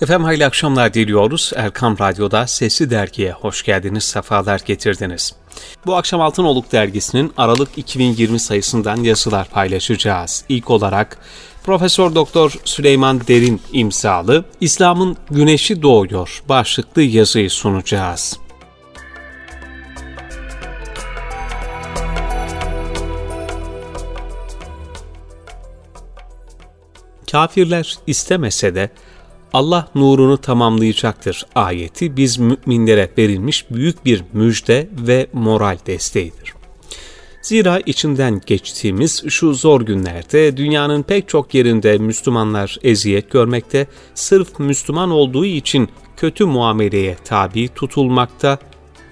Efendim hayırlı akşamlar diliyoruz. Erkam Radyo'da Sesli Dergi'ye hoş geldiniz, sefalar getirdiniz. Bu akşam Altınoluk Dergisi'nin Aralık 2020 sayısından yazılar paylaşacağız. İlk olarak Profesör Doktor Süleyman Derin imzalı İslam'ın Güneşi Doğuyor başlıklı yazıyı sunacağız. Kafirler istemese de Allah nurunu tamamlayacaktır ayeti biz müminlere verilmiş büyük bir müjde ve moral desteğidir. Zira içinden geçtiğimiz şu zor günlerde dünyanın pek çok yerinde Müslümanlar eziyet görmekte, sırf Müslüman olduğu için kötü muameleye tabi tutulmakta,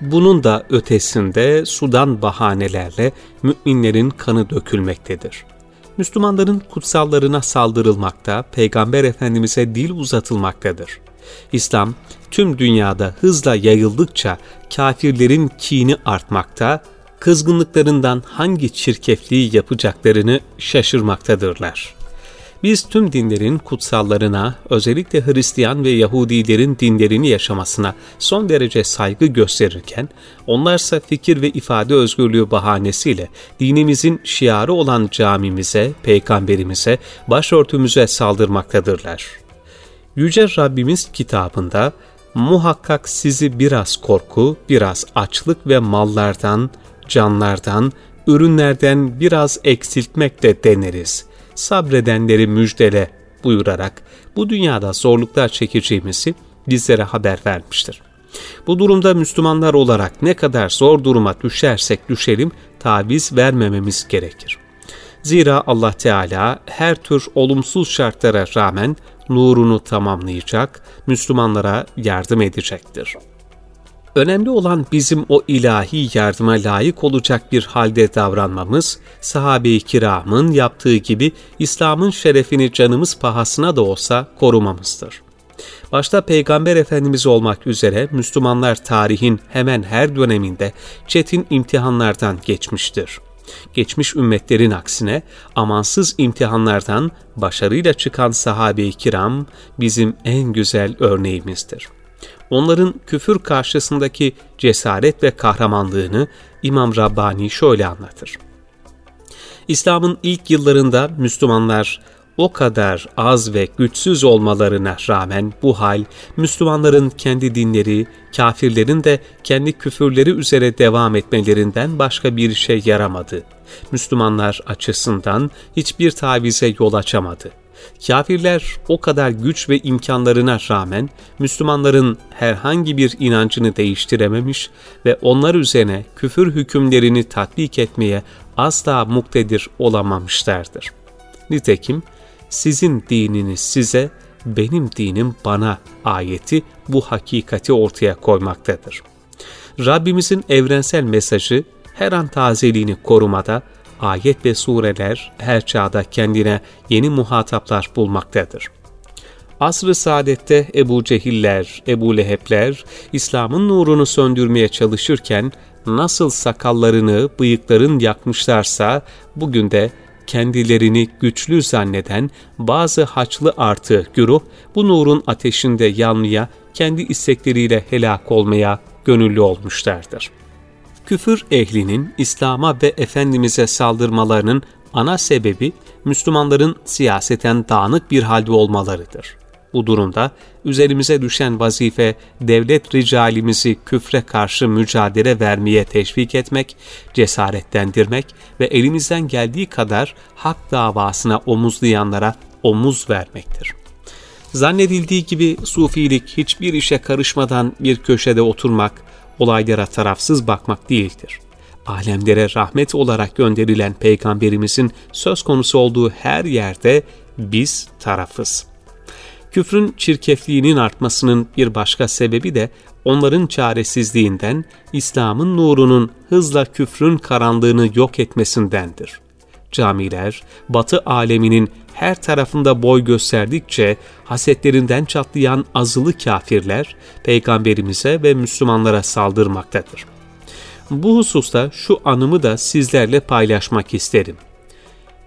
bunun da ötesinde sudan bahanelerle müminlerin kanı dökülmektedir. Müslümanların kutsallarına saldırılmakta, Peygamber Efendimiz'e dil uzatılmaktadır. İslam tüm dünyada hızla yayıldıkça kafirlerin kini artmakta, kızgınlıklarından hangi çirkefliği yapacaklarını şaşırmaktadırlar. Biz tüm dinlerin kutsallarına, özellikle Hristiyan ve Yahudilerin dinlerini yaşamasına son derece saygı gösterirken, onlarsa fikir ve ifade özgürlüğü bahanesiyle dinimizin şiarı olan camimize, peygamberimize, başörtümüze saldırmaktadırlar. Yüce Rabbimiz kitabında, muhakkak sizi biraz korku, biraz açlık ve mallardan, canlardan, ürünlerden biraz eksiltmek de deneriz sabredenleri müjdele buyurarak bu dünyada zorluklar çekeceğimizi bizlere haber vermiştir. Bu durumda Müslümanlar olarak ne kadar zor duruma düşersek düşelim taviz vermememiz gerekir. Zira Allah Teala her tür olumsuz şartlara rağmen nurunu tamamlayacak, Müslümanlara yardım edecektir. Önemli olan bizim o ilahi yardıma layık olacak bir halde davranmamız, sahabe-i kiramın yaptığı gibi İslam'ın şerefini canımız pahasına da olsa korumamızdır. Başta Peygamber Efendimiz olmak üzere Müslümanlar tarihin hemen her döneminde çetin imtihanlardan geçmiştir. Geçmiş ümmetlerin aksine amansız imtihanlardan başarıyla çıkan sahabe-i kiram bizim en güzel örneğimizdir onların küfür karşısındaki cesaret ve kahramanlığını İmam Rabbani şöyle anlatır. İslam'ın ilk yıllarında Müslümanlar o kadar az ve güçsüz olmalarına rağmen bu hal Müslümanların kendi dinleri, kafirlerin de kendi küfürleri üzere devam etmelerinden başka bir şey yaramadı. Müslümanlar açısından hiçbir tavize yol açamadı. Kafirler o kadar güç ve imkanlarına rağmen Müslümanların herhangi bir inancını değiştirememiş ve onlar üzerine küfür hükümlerini tatbik etmeye asla muktedir olamamışlardır. Nitekim sizin dininiz size, benim dinim bana ayeti bu hakikati ortaya koymaktadır. Rabbimizin evrensel mesajı her an tazeliğini korumada, ayet ve sureler her çağda kendine yeni muhataplar bulmaktadır. Asr-ı saadette Ebu Cehiller, Ebu Lehebler, İslam'ın nurunu söndürmeye çalışırken nasıl sakallarını bıyıkların yakmışlarsa bugün de kendilerini güçlü zanneden bazı haçlı artı güruh bu nurun ateşinde yanmaya, kendi istekleriyle helak olmaya gönüllü olmuşlardır küfür ehlinin İslam'a ve Efendimiz'e saldırmalarının ana sebebi Müslümanların siyaseten dağınık bir halde olmalarıdır. Bu durumda üzerimize düşen vazife devlet ricalimizi küfre karşı mücadele vermeye teşvik etmek, cesaretlendirmek ve elimizden geldiği kadar hak davasına omuzlayanlara omuz vermektir. Zannedildiği gibi sufilik hiçbir işe karışmadan bir köşede oturmak, olaylara tarafsız bakmak değildir. Alemlere rahmet olarak gönderilen peygamberimizin söz konusu olduğu her yerde biz tarafız. Küfrün çirkefliğinin artmasının bir başka sebebi de onların çaresizliğinden, İslam'ın nurunun hızla küfrün karanlığını yok etmesindendir. Camiler, batı aleminin her tarafında boy gösterdikçe hasetlerinden çatlayan azılı kafirler peygamberimize ve Müslümanlara saldırmaktadır. Bu hususta şu anımı da sizlerle paylaşmak isterim.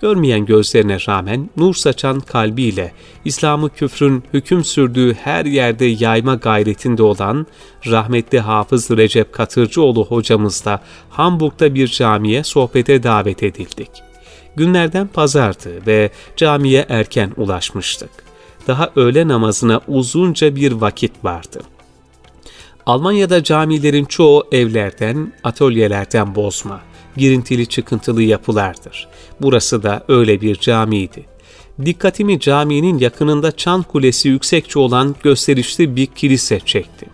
Görmeyen gözlerine rağmen nur saçan kalbiyle İslam'ı küfrün hüküm sürdüğü her yerde yayma gayretinde olan rahmetli Hafız Recep Katırcıoğlu hocamızla Hamburg'da bir camiye sohbete davet edildik. Günlerden pazardı ve camiye erken ulaşmıştık. Daha öğle namazına uzunca bir vakit vardı. Almanya'da camilerin çoğu evlerden, atölyelerden bozma girintili çıkıntılı yapılardır. Burası da öyle bir camiydi. Dikkatimi caminin yakınında çan kulesi yüksekçe olan gösterişli bir kilise çekti.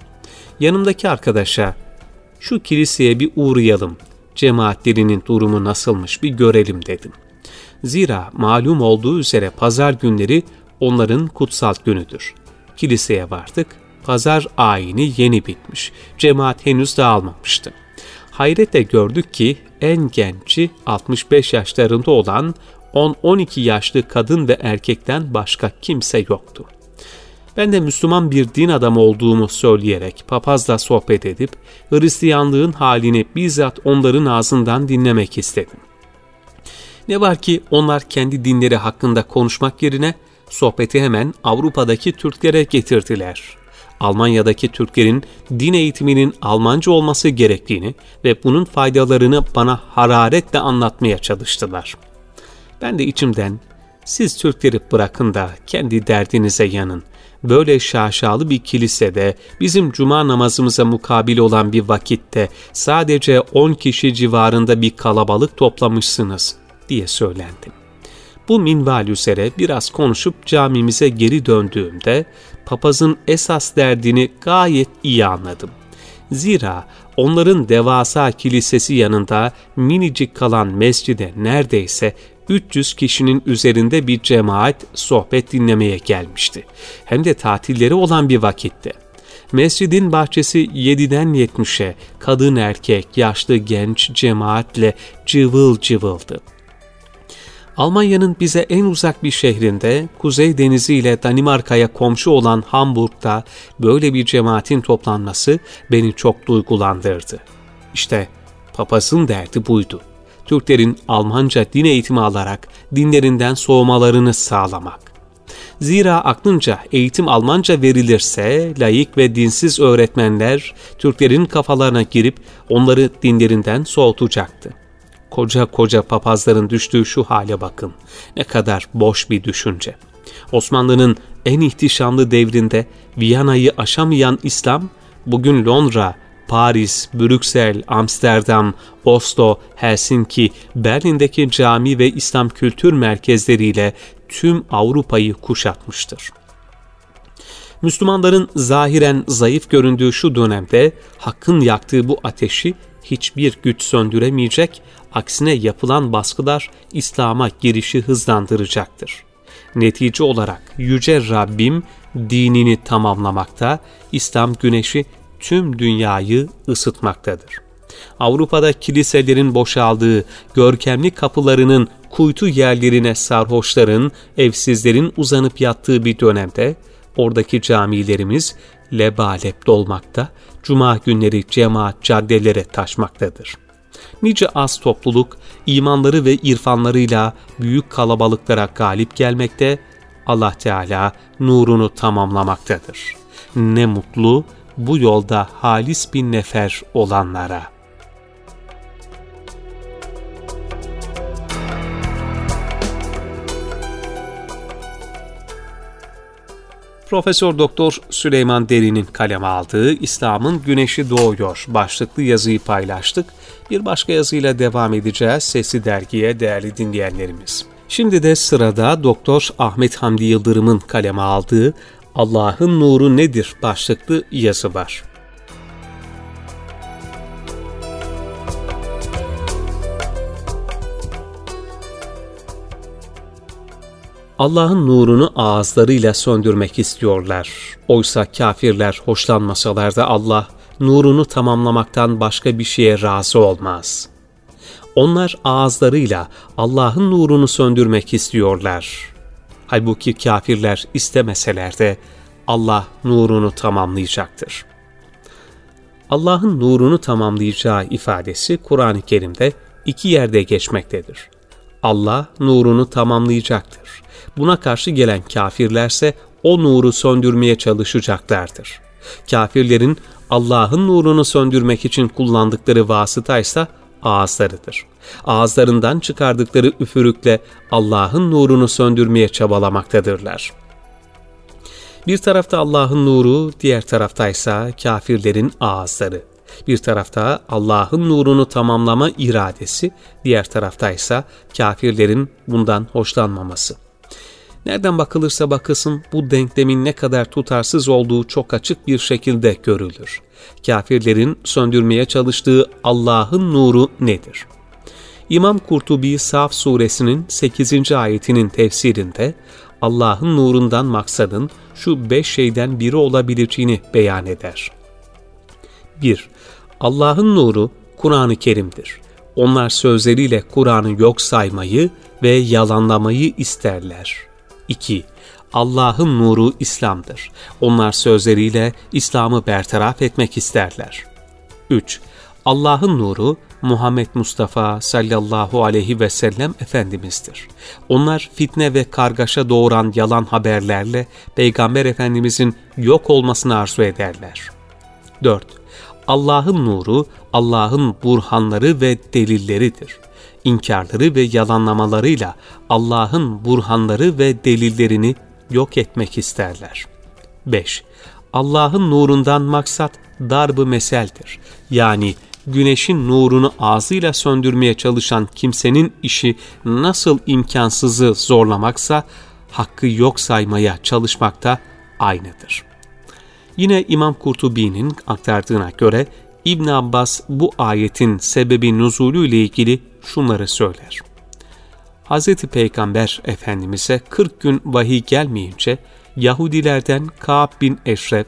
Yanımdaki arkadaşa, şu kiliseye bir uğrayalım, cemaatlerinin durumu nasılmış bir görelim dedim. Zira malum olduğu üzere pazar günleri onların kutsal günüdür. Kiliseye vardık, pazar ayini yeni bitmiş, cemaat henüz dağılmamıştı. Hayretle gördük ki en genci 65 yaşlarında olan 10-12 yaşlı kadın ve erkekten başka kimse yoktu. Ben de Müslüman bir din adamı olduğumu söyleyerek papazla sohbet edip Hristiyanlığın halini bizzat onların ağzından dinlemek istedim. Ne var ki onlar kendi dinleri hakkında konuşmak yerine sohbeti hemen Avrupa'daki Türklere getirdiler. Almanya'daki Türklerin din eğitiminin Almanca olması gerektiğini ve bunun faydalarını bana hararetle anlatmaya çalıştılar. Ben de içimden siz Türkleri bırakın da kendi derdinize yanın. Böyle şaşalı bir kilisede bizim cuma namazımıza mukabil olan bir vakitte sadece 10 kişi civarında bir kalabalık toplamışsınız diye söylendim. Bu minval üzere biraz konuşup camimize geri döndüğümde papazın esas derdini gayet iyi anladım. Zira onların devasa kilisesi yanında minicik kalan mescide neredeyse 300 kişinin üzerinde bir cemaat sohbet dinlemeye gelmişti. Hem de tatilleri olan bir vakitte. Mescidin bahçesi 7'den 70'e kadın erkek, yaşlı genç cemaatle cıvıl cıvıldı. Almanya'nın bize en uzak bir şehrinde, Kuzey Denizi ile Danimarka'ya komşu olan Hamburg'da böyle bir cemaatin toplanması beni çok duygulandırdı. İşte papazın derdi buydu. Türklerin Almanca din eğitimi alarak dinlerinden soğumalarını sağlamak. Zira aklınca eğitim Almanca verilirse layık ve dinsiz öğretmenler Türklerin kafalarına girip onları dinlerinden soğutacaktı. Koca koca papazların düştüğü şu hale bakın. Ne kadar boş bir düşünce. Osmanlı'nın en ihtişamlı devrinde Viyana'yı aşamayan İslam, bugün Londra, Paris, Brüksel, Amsterdam, Oslo, Helsinki, Berlin'deki cami ve İslam kültür merkezleriyle tüm Avrupa'yı kuşatmıştır. Müslümanların zahiren zayıf göründüğü şu dönemde hakkın yaktığı bu ateşi hiçbir güç söndüremeyecek, aksine yapılan baskılar İslam'a girişi hızlandıracaktır. Netice olarak Yüce Rabbim dinini tamamlamakta, İslam güneşi tüm dünyayı ısıtmaktadır. Avrupa'da kiliselerin boşaldığı, görkemli kapılarının kuytu yerlerine sarhoşların, evsizlerin uzanıp yattığı bir dönemde, oradaki camilerimiz lebalep dolmakta, cuma günleri cemaat caddelere taşmaktadır. Nice az topluluk imanları ve irfanlarıyla büyük kalabalıklara galip gelmekte, Allah Teala nurunu tamamlamaktadır. Ne mutlu bu yolda halis bin nefer olanlara.'' Profesör Doktor Süleyman Deri'nin kaleme aldığı İslam'ın Güneşi Doğuyor başlıklı yazıyı paylaştık. Bir başka yazıyla devam edeceğiz Sesi Dergi'ye değerli dinleyenlerimiz. Şimdi de sırada Doktor Ahmet Hamdi Yıldırım'ın kaleme aldığı Allah'ın Nuru Nedir başlıklı yazı var. Allah'ın nurunu ağızlarıyla söndürmek istiyorlar. Oysa kafirler hoşlanmasalar da Allah nurunu tamamlamaktan başka bir şeye razı olmaz. Onlar ağızlarıyla Allah'ın nurunu söndürmek istiyorlar. Halbuki kafirler istemeseler de Allah nurunu tamamlayacaktır. Allah'ın nurunu tamamlayacağı ifadesi Kur'an-ı Kerim'de iki yerde geçmektedir. Allah nurunu tamamlayacaktır. Buna karşı gelen kafirlerse o nuru söndürmeye çalışacaklardır. Kafirlerin Allah'ın nurunu söndürmek için kullandıkları vasıtaysa ağızlarıdır. Ağızlarından çıkardıkları üfürükle Allah'ın nurunu söndürmeye çabalamaktadırlar. Bir tarafta Allah'ın nuru, diğer taraftaysa kafirlerin ağızları. Bir tarafta Allah'ın nurunu tamamlama iradesi, diğer taraftaysa kafirlerin bundan hoşlanmaması. Nereden bakılırsa bakılsın bu denklemin ne kadar tutarsız olduğu çok açık bir şekilde görülür. Kafirlerin söndürmeye çalıştığı Allah'ın nuru nedir? İmam Kurtubi Saf suresinin 8. ayetinin tefsirinde Allah'ın nurundan maksadın şu beş şeyden biri olabileceğini beyan eder. 1. Allah'ın nuru Kur'an-ı Kerim'dir. Onlar sözleriyle Kur'an'ı yok saymayı ve yalanlamayı isterler. 2. Allah'ın nuru İslam'dır. Onlar sözleriyle İslam'ı bertaraf etmek isterler. 3. Allah'ın nuru Muhammed Mustafa sallallahu aleyhi ve sellem Efendimiz'dir. Onlar fitne ve kargaşa doğuran yalan haberlerle Peygamber Efendimiz'in yok olmasını arzu ederler. 4. Allah'ın nuru, Allah'ın burhanları ve delilleridir. İnkarları ve yalanlamalarıyla Allah'ın burhanları ve delillerini yok etmek isterler. 5. Allah'ın nurundan maksat darb-ı meseldir. Yani güneşin nurunu ağzıyla söndürmeye çalışan kimsenin işi nasıl imkansızı zorlamaksa, hakkı yok saymaya çalışmakta aynıdır. Yine İmam Kurtubi'nin aktardığına göre İbn Abbas bu ayetin sebebi nuzulü ile ilgili şunları söyler. Hz. Peygamber Efendimiz'e 40 gün vahiy gelmeyince Yahudilerden Ka'b bin Eşref,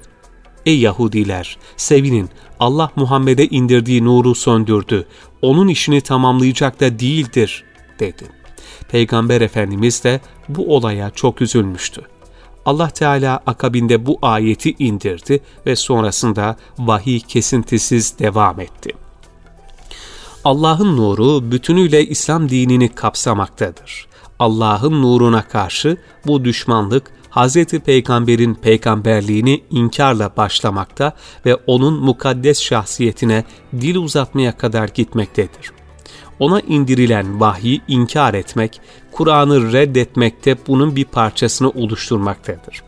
Ey Yahudiler! Sevinin, Allah Muhammed'e indirdiği nuru söndürdü. Onun işini tamamlayacak da değildir, dedi. Peygamber Efendimiz de bu olaya çok üzülmüştü. Allah Teala akabinde bu ayeti indirdi ve sonrasında vahiy kesintisiz devam etti. Allah'ın nuru bütünüyle İslam dinini kapsamaktadır. Allah'ın nuruna karşı bu düşmanlık Hz. Peygamber'in peygamberliğini inkarla başlamakta ve onun mukaddes şahsiyetine dil uzatmaya kadar gitmektedir. Ona indirilen vahyi inkar etmek, Kur'an'ı reddetmekte bunun bir parçasını oluşturmaktadır.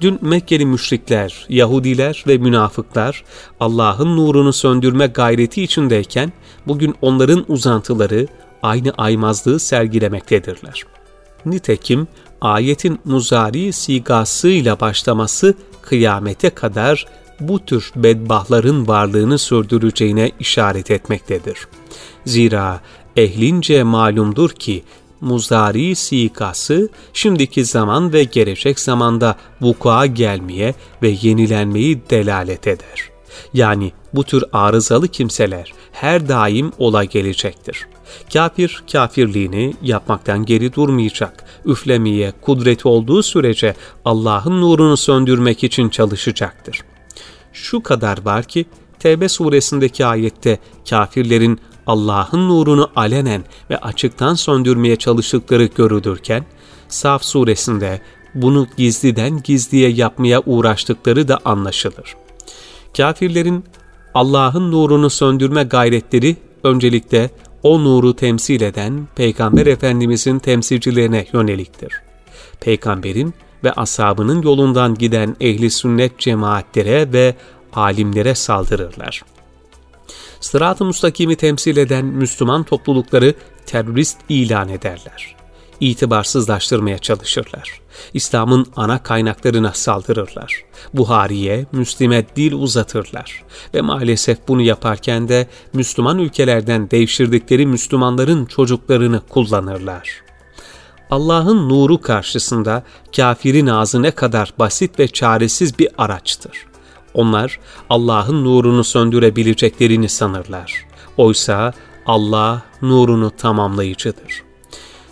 Dün Mekkeli müşrikler, Yahudiler ve münafıklar Allah'ın nurunu söndürme gayreti içindeyken bugün onların uzantıları aynı aymazlığı sergilemektedirler. Nitekim ayetin muzari sigasıyla başlaması kıyamete kadar bu tür bedbahların varlığını sürdüreceğine işaret etmektedir. Zira ehlince malumdur ki muzari sikası şimdiki zaman ve gelecek zamanda vuku'a gelmeye ve yenilenmeyi delalet eder. Yani bu tür arızalı kimseler her daim ola gelecektir. Kafir kafirliğini yapmaktan geri durmayacak. Üflemeye kudreti olduğu sürece Allah'ın nurunu söndürmek için çalışacaktır. Şu kadar var ki Tevbe suresindeki ayette kafirlerin Allah'ın nurunu alenen ve açıktan söndürmeye çalıştıkları görülürken, Saf suresinde bunu gizliden gizliye yapmaya uğraştıkları da anlaşılır. Kafirlerin Allah'ın nurunu söndürme gayretleri öncelikle o nuru temsil eden Peygamber Efendimizin temsilcilerine yöneliktir. Peygamberin ve ashabının yolundan giden ehli sünnet cemaatlere ve alimlere saldırırlar. Sırat-ı müstakimi temsil eden Müslüman toplulukları terörist ilan ederler. İtibarsızlaştırmaya çalışırlar. İslam'ın ana kaynaklarına saldırırlar. Buhari'ye, Müslim'e dil uzatırlar. Ve maalesef bunu yaparken de Müslüman ülkelerden devşirdikleri Müslümanların çocuklarını kullanırlar. Allah'ın nuru karşısında kafirin ağzı ne kadar basit ve çaresiz bir araçtır. Onlar Allah'ın nurunu söndürebileceklerini sanırlar. Oysa Allah nurunu tamamlayıcıdır.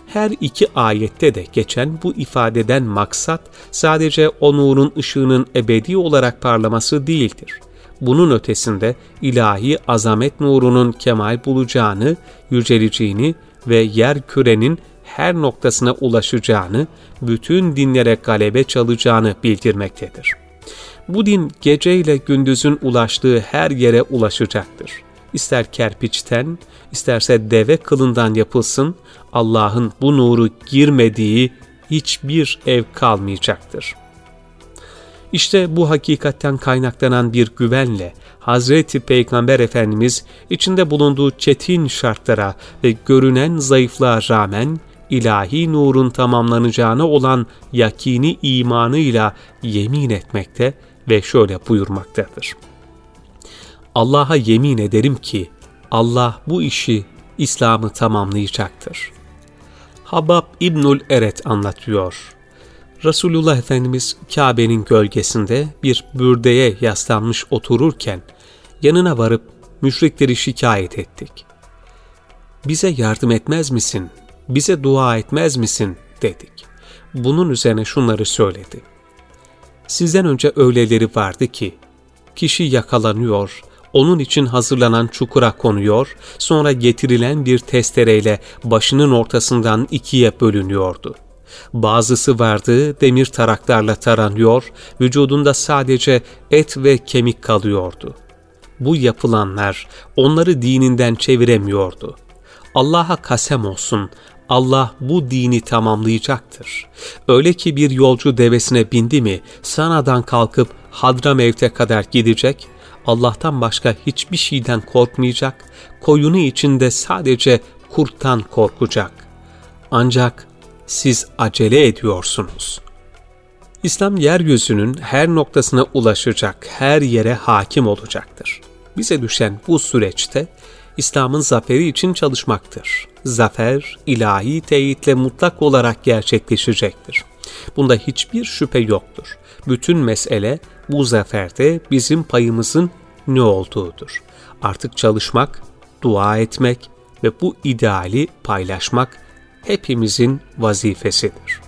Her iki ayette de geçen bu ifadeden maksat sadece o nurun ışığının ebedi olarak parlaması değildir. Bunun ötesinde ilahi azamet nurunun kemal bulacağını, yüceleceğini ve yer kürenin her noktasına ulaşacağını, bütün dinlere galebe çalacağını bildirmektedir. Bu din geceyle gündüzün ulaştığı her yere ulaşacaktır. İster kerpiçten, isterse deve kılından yapılsın, Allah'ın bu nuru girmediği hiçbir ev kalmayacaktır. İşte bu hakikatten kaynaklanan bir güvenle Hazreti Peygamber Efendimiz içinde bulunduğu çetin şartlara ve görünen zayıflığa rağmen ilahi nurun tamamlanacağına olan yakini imanıyla yemin etmekte ve şöyle buyurmaktadır. Allah'a yemin ederim ki Allah bu işi İslam'ı tamamlayacaktır. Habab İbnül Eret anlatıyor. Resulullah Efendimiz Kabe'nin gölgesinde bir bürdeye yaslanmış otururken yanına varıp müşrikleri şikayet ettik. Bize yardım etmez misin? Bize dua etmez misin? dedik. Bunun üzerine şunları söyledi. Sizden önce öyleleri vardı ki, kişi yakalanıyor, onun için hazırlanan çukura konuyor, sonra getirilen bir testereyle başının ortasından ikiye bölünüyordu. Bazısı vardı demir taraklarla taranıyor, vücudunda sadece et ve kemik kalıyordu. Bu yapılanlar onları dininden çeviremiyordu. Allah'a kasem olsun, Allah bu dini tamamlayacaktır. Öyle ki bir yolcu devesine bindi mi, Sana'dan kalkıp Hadramevt'e kadar gidecek, Allah'tan başka hiçbir şeyden korkmayacak, koyunu içinde sadece kurttan korkacak. Ancak siz acele ediyorsunuz. İslam yeryüzünün her noktasına ulaşacak, her yere hakim olacaktır. Bize düşen bu süreçte İslam'ın zaferi için çalışmaktır. Zafer, ilahi teyitle mutlak olarak gerçekleşecektir. Bunda hiçbir şüphe yoktur. Bütün mesele bu zaferde bizim payımızın ne olduğudur. Artık çalışmak, dua etmek ve bu ideali paylaşmak hepimizin vazifesidir.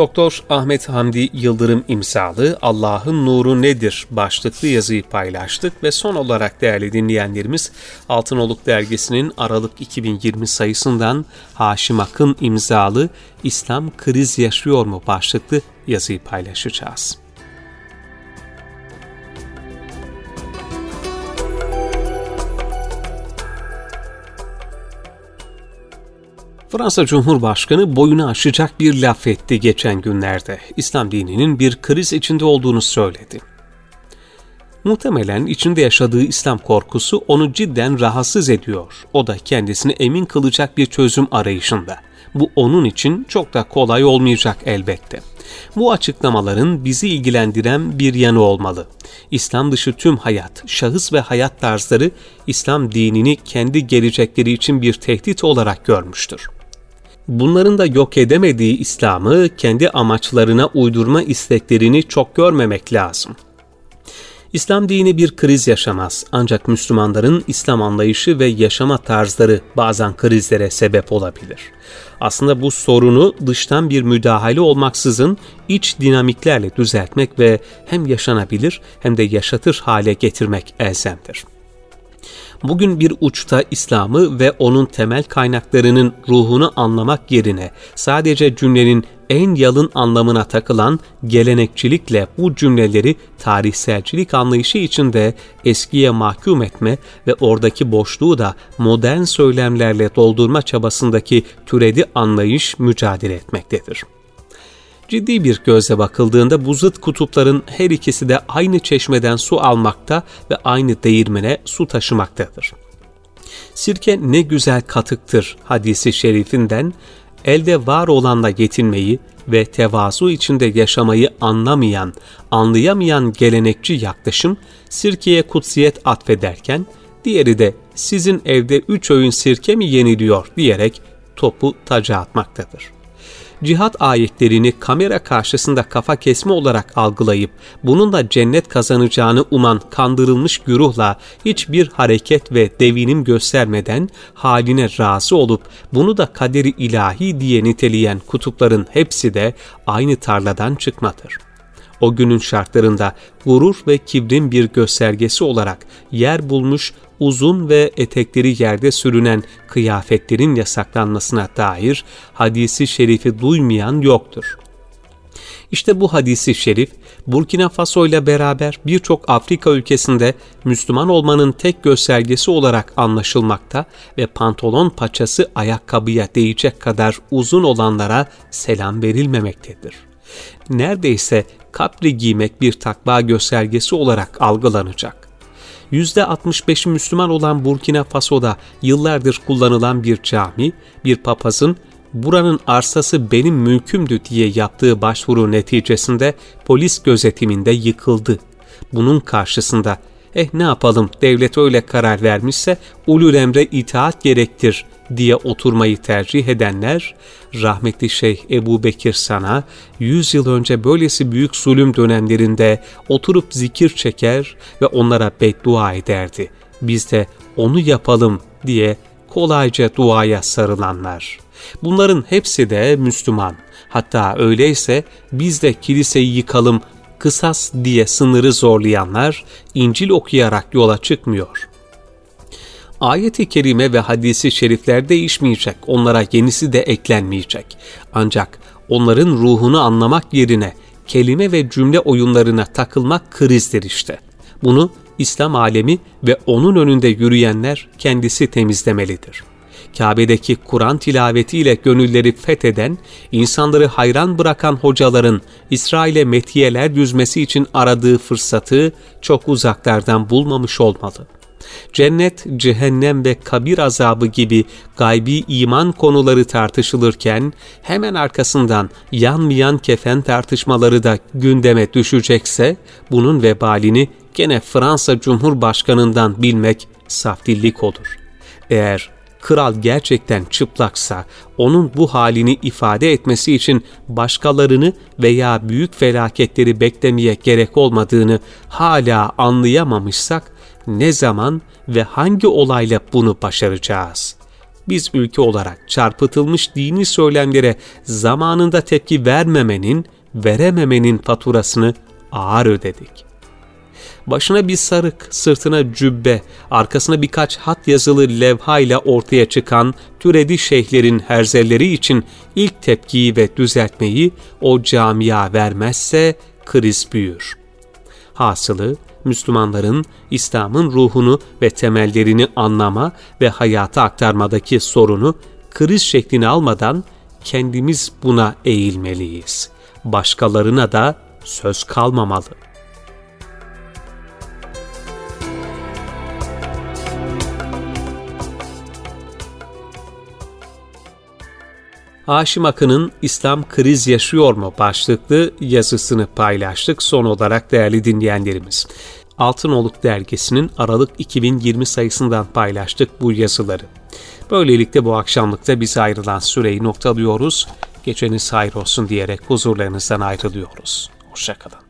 Doktor Ahmet Hamdi Yıldırım imzalı Allah'ın Nuru Nedir başlıklı yazıyı paylaştık ve son olarak değerli dinleyenlerimiz Altınoluk Dergisi'nin Aralık 2020 sayısından Haşim Akın imzalı İslam kriz yaşıyor mu başlıklı yazıyı paylaşacağız. Fransa Cumhurbaşkanı boyunu aşacak bir laf etti geçen günlerde. İslam dininin bir kriz içinde olduğunu söyledi. Muhtemelen içinde yaşadığı İslam korkusu onu cidden rahatsız ediyor. O da kendisini emin kılacak bir çözüm arayışında. Bu onun için çok da kolay olmayacak elbette. Bu açıklamaların bizi ilgilendiren bir yanı olmalı. İslam dışı tüm hayat, şahıs ve hayat tarzları İslam dinini kendi gelecekleri için bir tehdit olarak görmüştür bunların da yok edemediği İslam'ı kendi amaçlarına uydurma isteklerini çok görmemek lazım. İslam dini bir kriz yaşamaz ancak Müslümanların İslam anlayışı ve yaşama tarzları bazen krizlere sebep olabilir. Aslında bu sorunu dıştan bir müdahale olmaksızın iç dinamiklerle düzeltmek ve hem yaşanabilir hem de yaşatır hale getirmek elzemdir bugün bir uçta İslam'ı ve onun temel kaynaklarının ruhunu anlamak yerine sadece cümlenin en yalın anlamına takılan gelenekçilikle bu cümleleri tarihselcilik anlayışı içinde eskiye mahkum etme ve oradaki boşluğu da modern söylemlerle doldurma çabasındaki türedi anlayış mücadele etmektedir. Ciddi bir gözle bakıldığında bu zıt kutupların her ikisi de aynı çeşmeden su almakta ve aynı değirmene su taşımaktadır. Sirke ne güzel katıktır hadisi şerifinden elde var olanla yetinmeyi ve tevazu içinde yaşamayı anlamayan, anlayamayan gelenekçi yaklaşım sirkeye kutsiyet atfederken diğeri de sizin evde üç öğün sirke mi yeniliyor diyerek topu taca atmaktadır cihat ayetlerini kamera karşısında kafa kesme olarak algılayıp bununla cennet kazanacağını uman kandırılmış güruhla hiçbir hareket ve devinim göstermeden haline razı olup bunu da kaderi ilahi diye niteleyen kutupların hepsi de aynı tarladan çıkmadır. o günün şartlarında gurur ve kibrin bir göstergesi olarak yer bulmuş uzun ve etekleri yerde sürünen kıyafetlerin yasaklanmasına dair hadisi şerifi duymayan yoktur. İşte bu hadisi şerif Burkina Faso ile beraber birçok Afrika ülkesinde Müslüman olmanın tek göstergesi olarak anlaşılmakta ve pantolon paçası ayakkabıya değecek kadar uzun olanlara selam verilmemektedir. Neredeyse kapri giymek bir takva göstergesi olarak algılanacak. %65'i Müslüman olan Burkina Faso'da yıllardır kullanılan bir cami, bir papazın buranın arsası benim mülkümdü diye yaptığı başvuru neticesinde polis gözetiminde yıkıldı. Bunun karşısında eh ne yapalım devlet öyle karar vermişse ulul emre itaat gerektir diye oturmayı tercih edenler, rahmetli Şeyh Ebu Bekir sana 100 yıl önce böylesi büyük zulüm dönemlerinde oturup zikir çeker ve onlara beddua ederdi. Biz de onu yapalım diye kolayca duaya sarılanlar. Bunların hepsi de Müslüman. Hatta öyleyse biz de kiliseyi yıkalım, kısas diye sınırı zorlayanlar İncil okuyarak yola çıkmıyor. Ayet-i kerime ve hadisi şerifler değişmeyecek, onlara yenisi de eklenmeyecek. Ancak onların ruhunu anlamak yerine kelime ve cümle oyunlarına takılmak krizdir işte. Bunu İslam alemi ve onun önünde yürüyenler kendisi temizlemelidir. Kabe'deki Kur'an tilavetiyle gönülleri fetheden, insanları hayran bırakan hocaların İsrail'e metiyeler düzmesi için aradığı fırsatı çok uzaklardan bulmamış olmalı. Cennet, cehennem ve kabir azabı gibi gaybi iman konuları tartışılırken hemen arkasından yanmayan kefen tartışmaları da gündeme düşecekse bunun vebalini gene Fransa Cumhurbaşkanı'ndan bilmek saftillik olur. Eğer kral gerçekten çıplaksa onun bu halini ifade etmesi için başkalarını veya büyük felaketleri beklemeye gerek olmadığını hala anlayamamışsak ne zaman ve hangi olayla bunu başaracağız? Biz ülke olarak çarpıtılmış dini söylemlere zamanında tepki vermemenin, verememenin faturasını ağır ödedik başına bir sarık, sırtına cübbe, arkasına birkaç hat yazılı levhayla ortaya çıkan türedi şeyhlerin herzelleri için ilk tepkiyi ve düzeltmeyi o camia vermezse kriz büyür. Hasılı, Müslümanların İslam'ın ruhunu ve temellerini anlama ve hayata aktarmadaki sorunu kriz şeklini almadan kendimiz buna eğilmeliyiz. Başkalarına da söz kalmamalı. Haşim Akın'ın İslam kriz yaşıyor mu başlıklı yazısını paylaştık son olarak değerli dinleyenlerimiz. Altınoluk dergisinin Aralık 2020 sayısından paylaştık bu yazıları. Böylelikle bu akşamlıkta bize ayrılan süreyi noktalıyoruz. Geçeniz hayır olsun diyerek huzurlarınızdan ayrılıyoruz. Hoşçakalın.